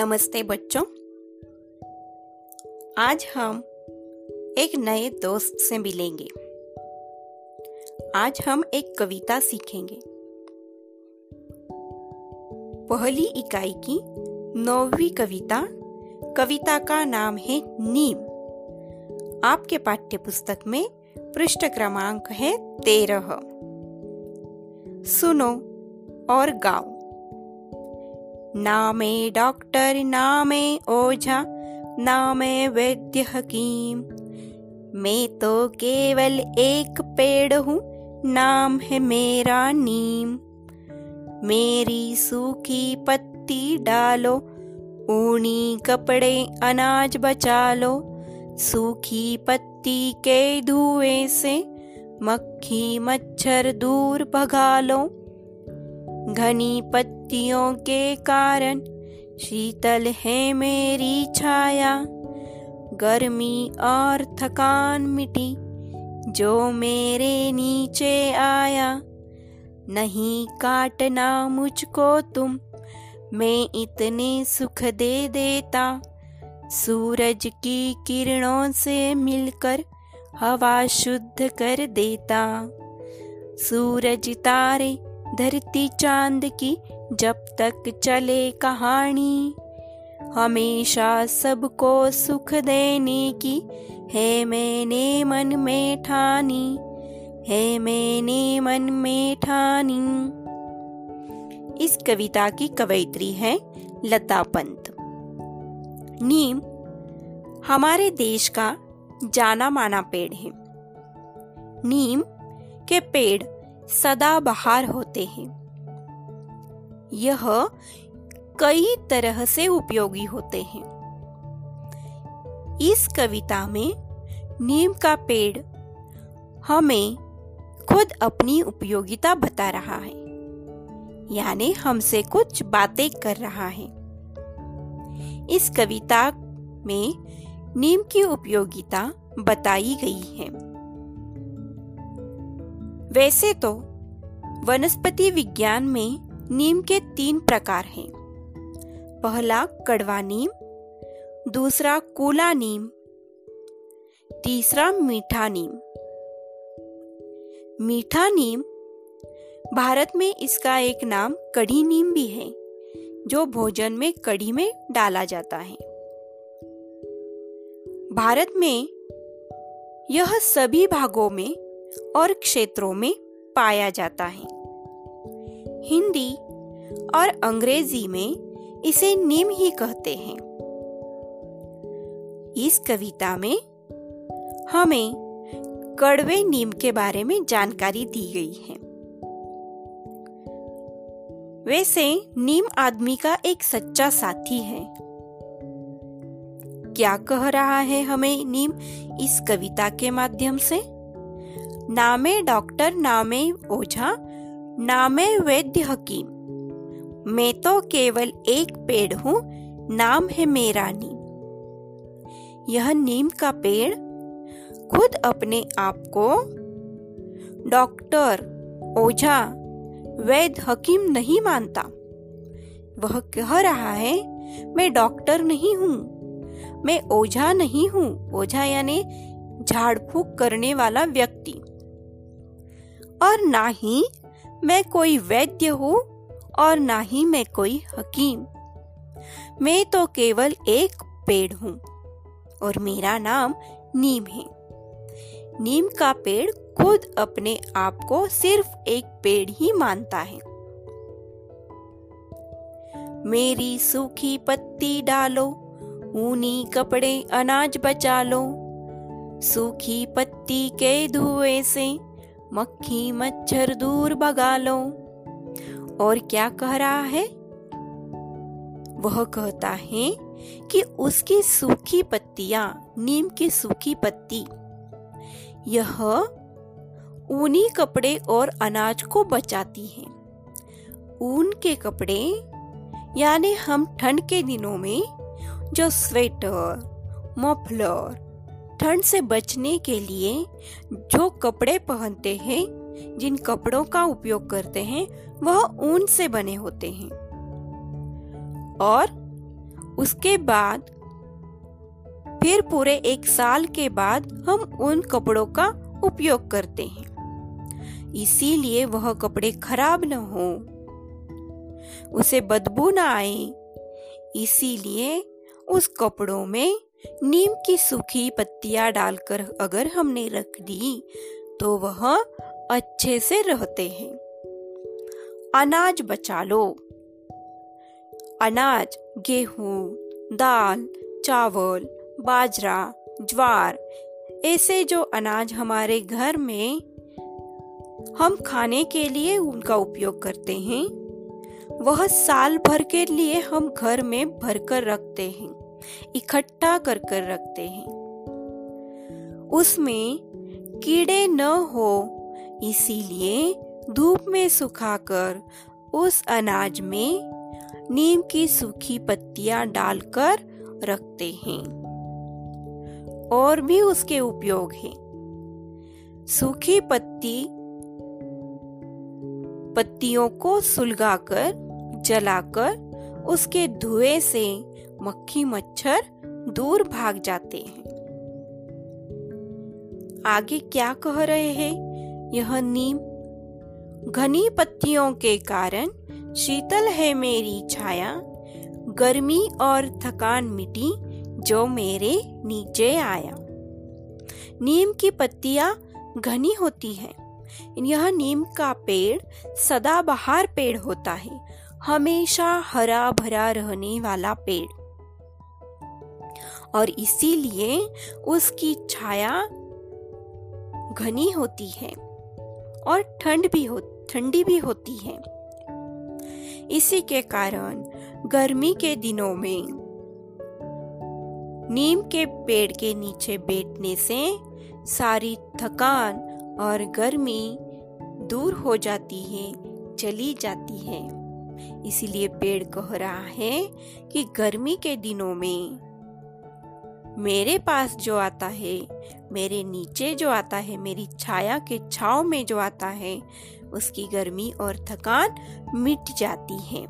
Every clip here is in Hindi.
नमस्ते बच्चों। आज हम एक नए दोस्त से मिलेंगे। आज हम एक कविता सीखेंगे। पहली इकाई की नौवीं कविता कविता का नाम है नीम। आपके पाठ्य पुस्तक में पृष्ठ क्रमांक है तेरह। सुनो और गाओ। नामे डॉक्टर, नामे ओझा, नामे वैद्य हकीम। मैं तो केवल एक पेड़ हूँ, नाम है मेरा नीम। मेरी सूखी पत्ती डालो, ऊनी कपड़े अनाज बचा लो सूखी पत्ती के धुएँ से मक्खी मच्छर दूर भगा लो। घनी पत्तियों के कारण शीतल है मेरी छाया। गर्मी और थकान मिटी जो मेरे नीचे आया। नहीं काटना मुझको तुम, मैं इतने सुख दे देता। सूरज की किरणों से मिलकर हवा शुद्ध कर देता। सूरज तारे धरती चाँद की जब तक चले कहानी, हमेशा सबको सुख देने की। है मैंने मन में ठानी, है मैंने मन में ठानी। इस कविता की कवयित्री है लता पंत। नीम, हमारे देश का जाना माना पेड़ है। नीम के पेड़ सदा बहार होते हैं। यह कई तरह से उपयोगी होते हैं। इस कविता में नीम का पेड़ हमें खुद अपनी उपयोगिता बता रहा है, यानी हमसे कुछ बातें कर रहा है। इस कविता में नीम की उपयोगिता बताई गई है। वैसे तो वनस्पति विज्ञान में नीम के तीन प्रकार हैं। पहला कड़वा नीम, दूसरा कूला नीम, तीसरा मीठा नीम। मीठा नीम, भारत में इसका एक नाम कढ़ी नीम भी है, जो भोजन में कढ़ी में डाला जाता है। भारत में यह सभी भागों में और क्षेत्रों में पाया जाता है। हिंदी और अंग्रेज़ी में इसे नीम ही कहते हैं। इस कविता में हमें कड़वे नीम के बारे में जानकारी दी गई है। वैसे नीम आदमी का एक सच्चा साथी है। क्या कह रहा है हमें नीम इस कविता के माध्यम से? नामे डॉक्टर नामे ओझा नामे वैद्य हकीम। मैं तो केवल एक पेड़ हूँ, नाम है मेरा नीम। यह नीम का पेड़ खुद अपने आप को डॉक्टर ओझा वैद्य हकीम नहीं मानता। वह कह रहा है, मैं डॉक्टर नहीं हूँ, मैं ओझा नहीं हूँ। ओझा यानी झाड़ फूक करने वाला व्यक्ति। और ना ही मैं कोई वैद्य हूँ और ना ही मैं कोई हकीम। मैं तो केवल एक पेड़ हूँ और मेरा नाम नीम है। नीम का पेड़ खुद अपने आप को सिर्फ़ एक पेड़ ही मानता है। मेरी सूखी पत्ती डालो, ऊनी कपड़े अनाज बचा लो, सूखी पत्ती के धुएँ से मक्खी मच्छर दूर भगा लो। और क्या कह रहा है? वह कहता है कि उसकी सूखी पत्तियाँ, नीम की सूखी पत्ती, यह ऊनी कपड़े और अनाज को बचाती है। ऊन के कपड़े, यानी हम ठंड के दिनों में, जो स्वेटर, मफलर ठंड से बचने के लिए जो कपड़े पहनते हैं, जिन कपड़ों का उपयोग करते हैं, वह ऊन से बने होते हैं। और उसके बाद, फिर पूरे एक साल के बाद हम उन कपड़ों का उपयोग करते हैं। इसीलिए वह कपड़े खराब न हो। उसे बदबू न आए। इसीलिए उस कपड़ों में नीम की सूखी पत्तियाँ डालकर अगर हमने रख दी तो वह अच्छे से रहते हैं। अनाज बचा लो। अनाज, गेहूँ, दाल, चावल, बाजरा, ज्वार, ऐसे जो अनाज हमारे घर में हम खाने के लिए उनका उपयोग करते हैं, वह साल भर के लिए हम घर में भरकर रखते हैं। इकट्ठा कर कर रखते हैं। उसमें कीड़े न हो, इसीलिए धूप में सुखाकर उस अनाज में नीम की सूखी पत्तियाँ डालकर रखते हैं। और भी उसके उपयोग हैं। सूखी पत्ती, पत्तियों को सुलगाकर, जलाकर उसके धुएँ से मक्खी मच्छर दूर भाग जाते हैं। आगे क्या कह रहे हैं? यह नीम। घनी पत्तियों के कारण शीतल है मेरी छाया। गर्मी और थकान मिटी जो मेरे नीचे आया। नीम की पत्तियाँ घनी होती हैं। यह नीम का पेड़ सदाबहार पेड़ होता है। हमेशा हरा भरा रहने वाला पेड़। और इसीलिए उसकी छाया घनी होती है और ठंड भी हो, ठंडी भी होती है। इसी के कारण गर्मी के दिनों में नीम के पेड़ के नीचे बैठने से सारी थकान और गर्मी दूर हो जाती है, चली जाती है। इसीलिए पेड़ कह रहा है कि गर्मी के दिनों में मेरे पास जो आता है, मेरे नीचे जो आता है, मेरी छाया के छाव में जो आता है, उसकी गर्मी और थकान मिट जाती है।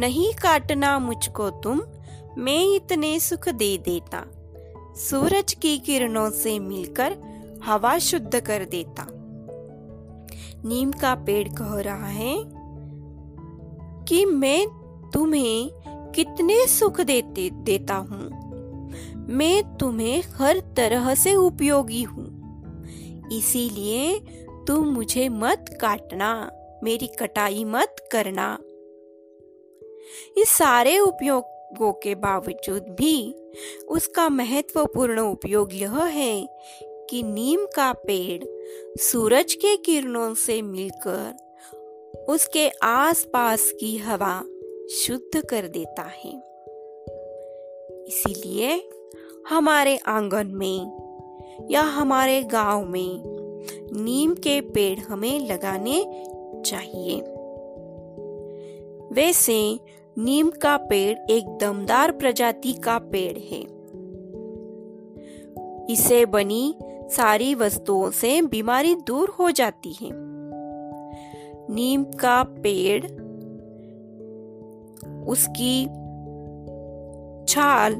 नहीं काटना मुझको तुम, मैं इतने सुख दे देता। सूरज की किरणों से मिलकर हवा शुद्ध कर देता। नीम का पेड़ कह रहा है कि मैं तुम्हें कितने सुख देते, देता हूँ। मैं तुम्हें हर तरह से उपयोगी हूँ। इसीलिए तुम मुझे मत काटना, मेरी कटाई मत करना। इस सारे उपयोगों के बावजूद भी उसका महत्वपूर्ण उपयोग यह है कि नीम का पेड़ सूरज के किरणों से मिलकर उसके आसपास की हवा शुद्ध कर देता है। इसीलिए हमारे आँगन में या हमारे गाँव में नीम के पेड़ हमें लगाने चाहिए। वैसे नीम का पेड़ एक दमदार प्रजाति का पेड़ है। इसे बनी सारी वस्तुओं से बीमारी दूर हो जाती है। नीम का पेड़ उसकी छाल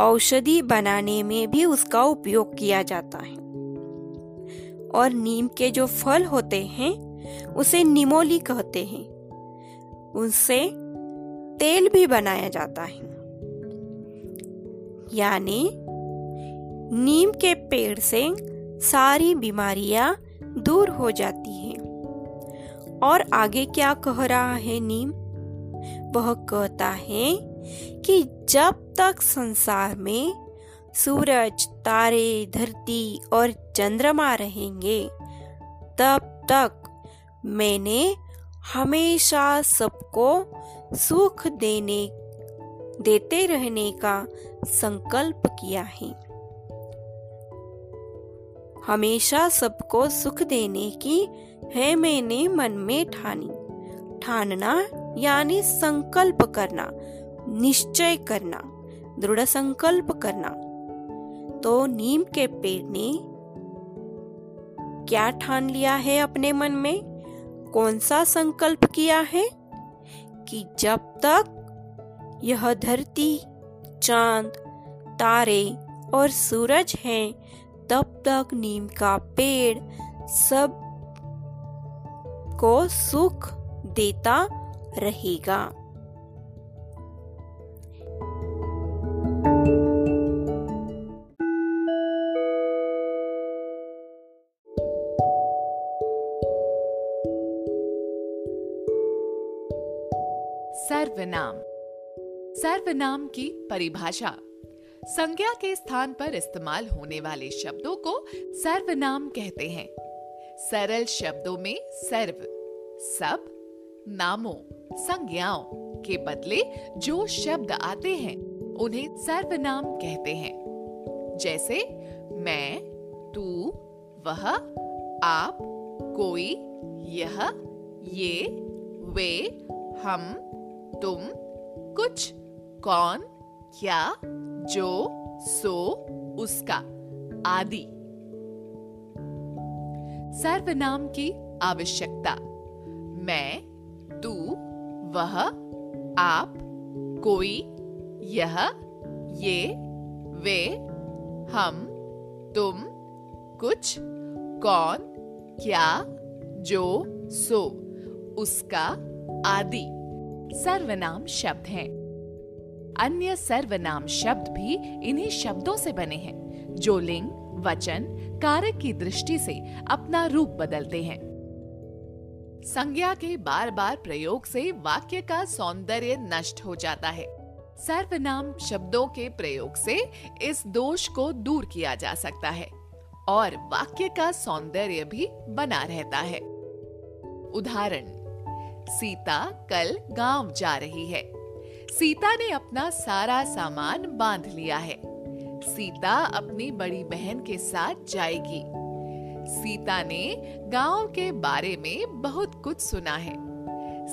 औषधि बनाने में भी उसका उपयोग किया जाता है। और नीम के जो फल होते हैं, उसे निमोली कहते हैं। उनसे तेल भी बनाया जाता है। यानी नीम के पेड़ से सारी बीमारियाँ दूर हो जाती हैं। और आगे क्या कह रहा है नीम? वह कहता है कि जब तक संसार में सूरज, तारे, धरती और चंद्रमा रहेंगे, तब तक मैंने हमेशा सबको सुख देने, देते रहने का संकल्प किया है। हमेशा सबको सुख देने की है मैंने मन में ठानी, ठानना यानी संकल्प करना, निश्चय करना, दृढ़ संकल्प करना। तो नीम के पेड़ ने क्या ठान लिया है अपने मन में? कौन सा संकल्प किया है? कि जब तक यह धरती, चाँद, तारे और सूरज हैं, तब तक नीम का पेड़ सबको सुख देता रहेगा। सर्वनाम। सर्वनाम की परिभाषा। संज्ञा के स्थान पर इस्तेमाल होने वाले शब्दों को सर्वनाम कहते हैं। सरल शब्दों में सर्व। सब नामों, संज्ञाओं के बदले जो शब्द आते हैं, उन्हें सर्वनाम कहते हैं। जैसे, मैं, तू, वह, आप, कोई, यह, ये, वे, हम, तुम, कुछ, कौन, क्या, जो, सो, उसका, आदि। सर्वनाम की आवश्यकता। मैं तू, वह, आप, कोई, यह, ये, वे, हम, तुम, कुछ, कौन, क्या, जो, सो, उसका, आदि। सर्वनाम शब्द हैं। अन्य सर्वनाम शब्द भी इन्हीं शब्दों से बने हैं, जो लिंग, वचन, कारक की दृष्टि से अपना रूप बदलते हैं। संज्ञा के बार बार प्रयोग से वाक्य का सौंदर्य नष्ट हो जाता है। सर्वनाम शब्दों के प्रयोग से इस दोष को दूर किया जा सकता है और वाक्य का सौंदर्य भी बना रहता है। उदाहरण, सीता कल गाँव जा रही है। सीता ने अपना सारा सामान बाँध लिया है। सीता अपनी बड़ी बहन के साथ जाएगी। सीता ने गाँव के बारे में बहुत कुछ सुना है।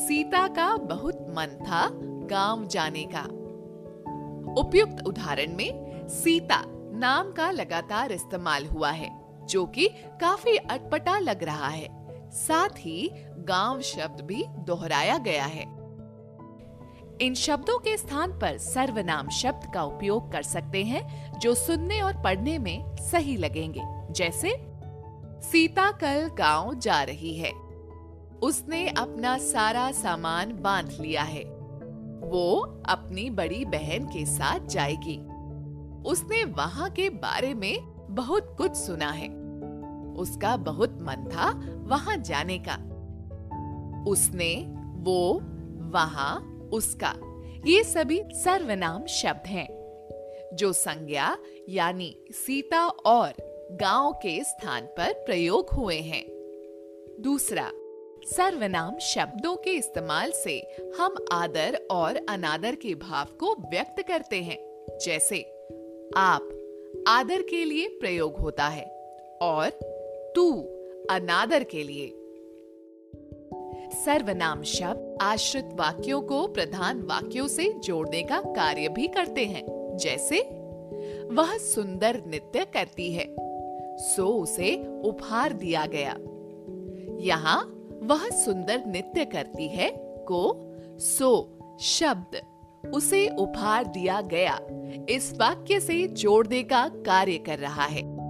सीता का बहुत मन था गाँव जाने का। उपयुक्त उदाहरण में, सीता नाम का लगातार इस्तेमाल हुआ है, जो कि काफ़ी अटपटा लग रहा है। साथ ही गाँव शब्द भी दोहराया गया है। इन शब्दों के स्थान पर सर्वनाम शब्द का उपयोग कर सकते हैं, जो सुनने और पढ़ने में सही लगेंगे, जैसे सीता कल गाँव जा रही है। उसने अपना सारा सामान बाँध लिया है। वो अपनी बड़ी बहन के साथ जाएगी। उसने वहाँ के बारे में बहुत कुछ सुना है। उसका बहुत मन था वहाँ जाने का। उसने, वो, वहाँ, उसका, ये सभी सर्वनाम शब्द हैं, जो संज्ञा यानी सीता और गाँव के स्थान पर प्रयोग हुए हैं। दूसरा, सर्वनाम शब्दों के इस्तेमाल से हम आदर और अनादर के भाव को व्यक्त करते हैं। जैसे, आप आदर के लिए प्रयोग होता है और तू अनादर के लिए। सर्वनाम शब्द आश्रित वाक्यों को प्रधान वाक्यों से जोड़ने का कार्य भी करते हैं। जैसे, वह सुंदर नृत्य करती है। सो उसे उपहार दिया गया। यहाँ वह सुंदर नृत्य करती है, को सो शब्द, उसे उपहार दिया गया। इस वाक्य से जोड़ने का कार्य कर रहा है।